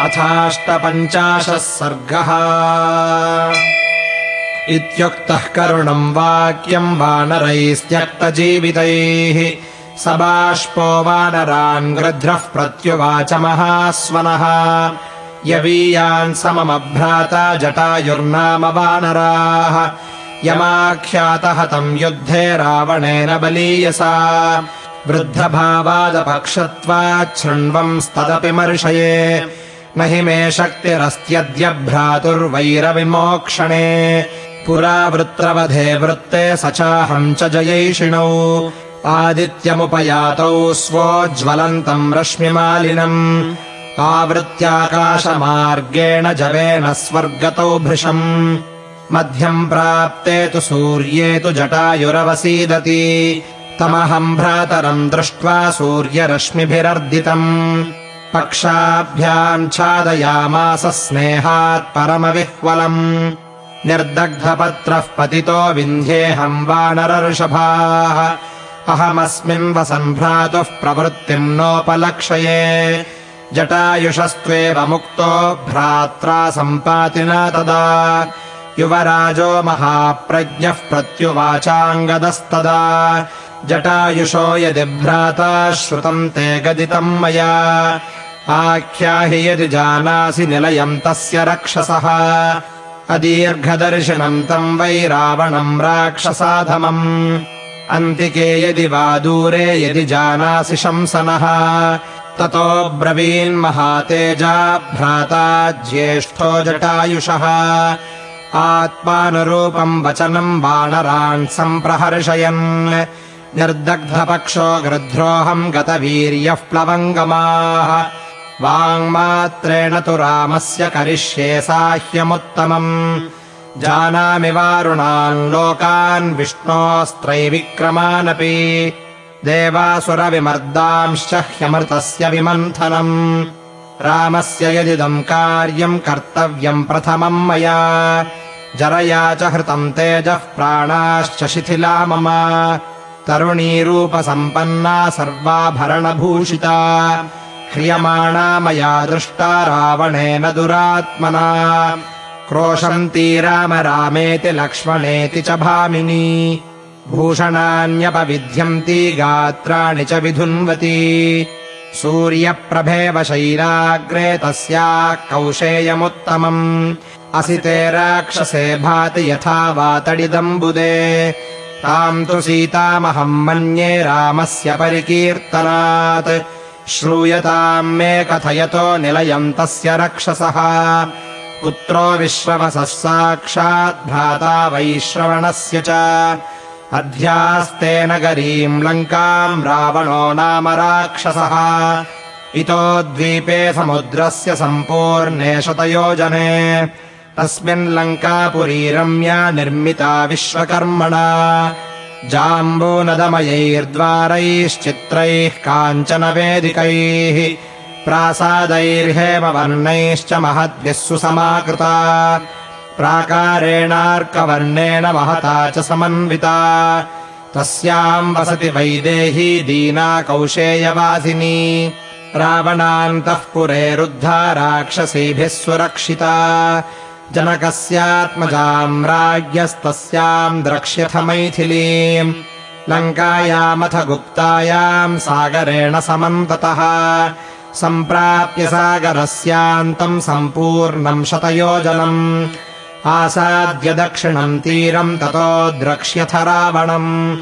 अथाष्टपञ्चाशः सर्गः। इत्युक्तः करुणम् वाक्यम् वानरैस्त्यक्तजीवितैः। स बाष्पो वानरान् गृध्रः प्रत्युवाच महास्वनः। यवीयान् सममभ्राता जटायुर्नाम वानराः। यमाख्यातः तम् युद्धे रावणेन बलीयसा वृद्धभावादपक्षत्वाच्छृण्वंस्तदपि मर्शये न हि मे शक्तिरस्त्यद्य भ्रातुर्वैरविमोक्षणे पुरा वृत्रवधे वृत्ते स चाहम् च जयैषिणौ। आदित्यमुपयातौ स्वोज्ज्वलन्तम् रश्मिमालिनम्। आवृत्याकाशमार्गेण जवेन स्वर्गतौ भृशम्। मध्यम् प्राप्ते तु सूर्ये तु जटायुरवसीदति। तमहम् भ्रातरम् दृष्ट्वा सूर्यरश्मिभिरर्दितम् पक्षाभ्याम् छादयामास स्नेहात् परमविह्वलम्। निर्दग्धपत्रः पतितो विन्ध्येऽहम् वानरर्षभाः। अहमस्मिन् वसन् भ्रातुः प्रवृत्तिम् नोपलक्षये। जटायुषस्त्वेव मुक्तो भ्रात्रा सम्पातिना तदा। युवराजो महाप्रज्ञः प्रत्युवाचाङ्गदस्तदा। जटायुषो यदि भ्राता श्रुतम् ते गदितम् मया आख्याहि यदि जानासि निलयम् तस्य रक्षसः। अदीर्घदर्शनम् तम् वै रावणम् राक्षसाधमम्। अन्तिके यदि वा दूरे यदि जानासि शंसनः ततो ब्रवीन्महातेजा भ्राता ज्येष्ठो जटायुषः। आत्मानुरूपम् वचनम् वानरान् सम्प्रहर्षयन्। निर्दग्धपक्षो गृध्रोऽहम् गतवीर्यः प्लवङ्गमाः वाङ्मात्रेण तु रामस्य करिष्ये साह्यमुत्तमम्। जानामि वारुणान् लोकान् विष्णोस्त्रैविक्रमानपि देवासुरविमर्दांश्च ह्यमृतस्य विमन्थनम्। रामस्य यदिदम् कार्यम् कर्तव्यम् प्रथमम् मया। जरया च हृतम् तेजः प्राणाश्च शिथिला मम। तरुणीरूपसम्पन्ना सर्वाभरणभूषिता ह्रियमाणा मया दृष्टा रावणेन दुरात्मना। क्रोशन्ती राम रामेति लक्ष्मणेति च भामिनी। भूषणान्यपविध्यन्ती गात्राणि च विधुन्वती। सूर्यप्रभेव शैलाग्रे तस्याः कौशेयमुत्तमम्। असिते राक्षसे भाति यथा वातडिदम्बुदे। ताम् तु सीतामहम् मन्ये रामस्य परिकीर्तनात् श्रूयताम् मे कथयतो निलयम् तस्य रक्षसः। पुत्रो विश्रवसः साक्षात् भ्राता वैश्रवणस्य च। अध्यास्ते नगरीम् लङ्काम् रावणो नाम राक्षसः। इतो द्वीपे समुद्रस्य सम्पूर्णे शतयोजने। तस्मिन् लङ्कापुरी रम्या निर्मिता विश्वकर्मणा जाम्बूनदमयैर्द्वारैश्चित्रैः काञ्चनवेदिकैः प्रासादैर्हेमवर्णैश्च महद्भिः सुसमाकृता। प्राकारेणार्कवर्णेन महता च समन्विता। तस्याम् वसति वैदेही दीना कौशेयवासिनी रावणान्तः पुरे रुद्धा राक्षसीभिः सुरक्षिता जनकस्यात्मजाम् राज्ञस्तस्याम् द्रक्ष्यथ मैथिलीम् लङ्कायामथ गुप्तायाम् सागरेण समन्ततः। सम्प्राप्य सागरस्यान्तम् सम्पूर्णम् शतयोजनम्। आसाद्य दक्षिणम् तीरम् ततो द्रक्ष्यथ रावणम्।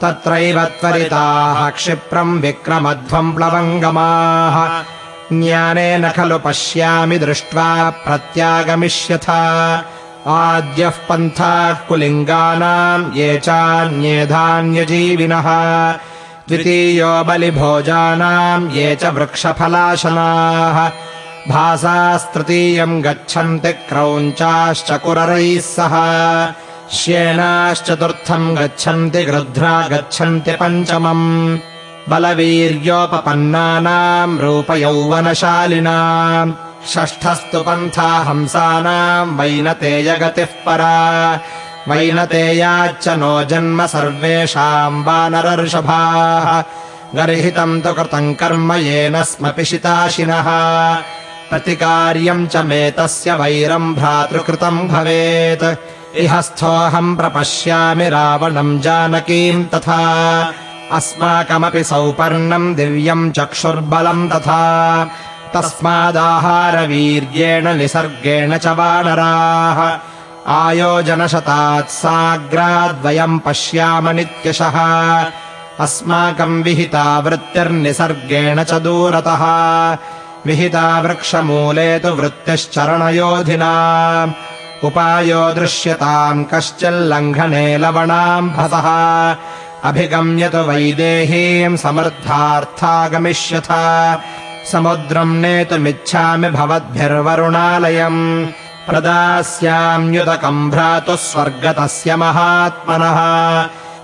तत्रैव त्वरिताः क्षिप्रम् विक्रमध्वम् प्लवङ्गमाः ज्ञानेन खलु पश्यामि दृष्ट्वा प्रत्यागमिष्यथ। आद्यः पन्थाः कुलिङ्गानाम् ये चान्ये धान्यजीविनः। द्वितीयो बलिभोजानाम् ये च वृक्षफलाशनाः। भासास्तृतीयम् गच्छन्ति क्रौञ्चाश्च कुररैः सह। श्येनाश्चतुर्थम् गच्छन्ति गृध्रा गच्छन्ति पञ्चमम् बलवीर्योपपन्नानाम् रूपयौवनशालिनाम् षष्ठस्तु पन्था हंसानाम् वैनतेयगतिः परा। वैनतेयाच्च नो जन्म सर्वेषाम् वानरर्षभाः। गर्हितम् तु कृतम् कर्म येन स्म पिशिताशिनः प्रतिकार्यम् च मे तस्य वैरम् भ्रातृकृतम् भवेत्। इह स्थोऽहम् प्रपश्यामि रावणम् जानकीम् तथा अस्माकमपि सौपर्णम् दिव्यम् चक्षुर्बलम् तथा। तस्मादाहारवीर्येण निसर्गेण च वानराः। आयोजनशतात् साग्राद्वयम् पश्याम नित्यशः। अस्माकम् विहिता वृत्तिर्निसर्गेण च दूरतः। विहिता वृक्षमूले तु वृत्तिश्चरणयोधिना। उपायो दृश्यताम् कश्चिल्लङ्घने लवणाम् भसः अभिगम्य तु वैदेहीम् समर्थार्थागमिष्यथ। समुद्रम् नेतुमिच्छामि भवद्भिर्वरुणालयम्। प्रदास्याम्युदकम् भ्रातुः स्वर्गतस्य महात्मनः।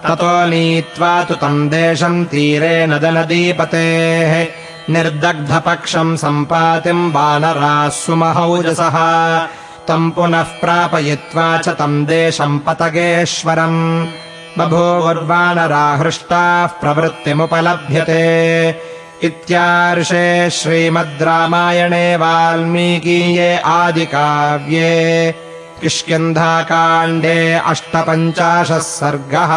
ततो नीत्वा तु तम् देशम् तीरे नदनदीपतेः निर्दग्धपक्षम् सम्पातिम् वानराः सुमहौजसः तम् पुनः प्रापयित्वा च तम् देशम् पतगेश्वरम् बभूवुर्वानरा हृष्टाः प्रवृत्तिमुपलभ्यते। इत्यार्षे श्रीमद् रामायणे वाल्मीकीये आदिकाव्ये किष्किन्धाकाण्डे अष्टपञ्चाशः सर्गः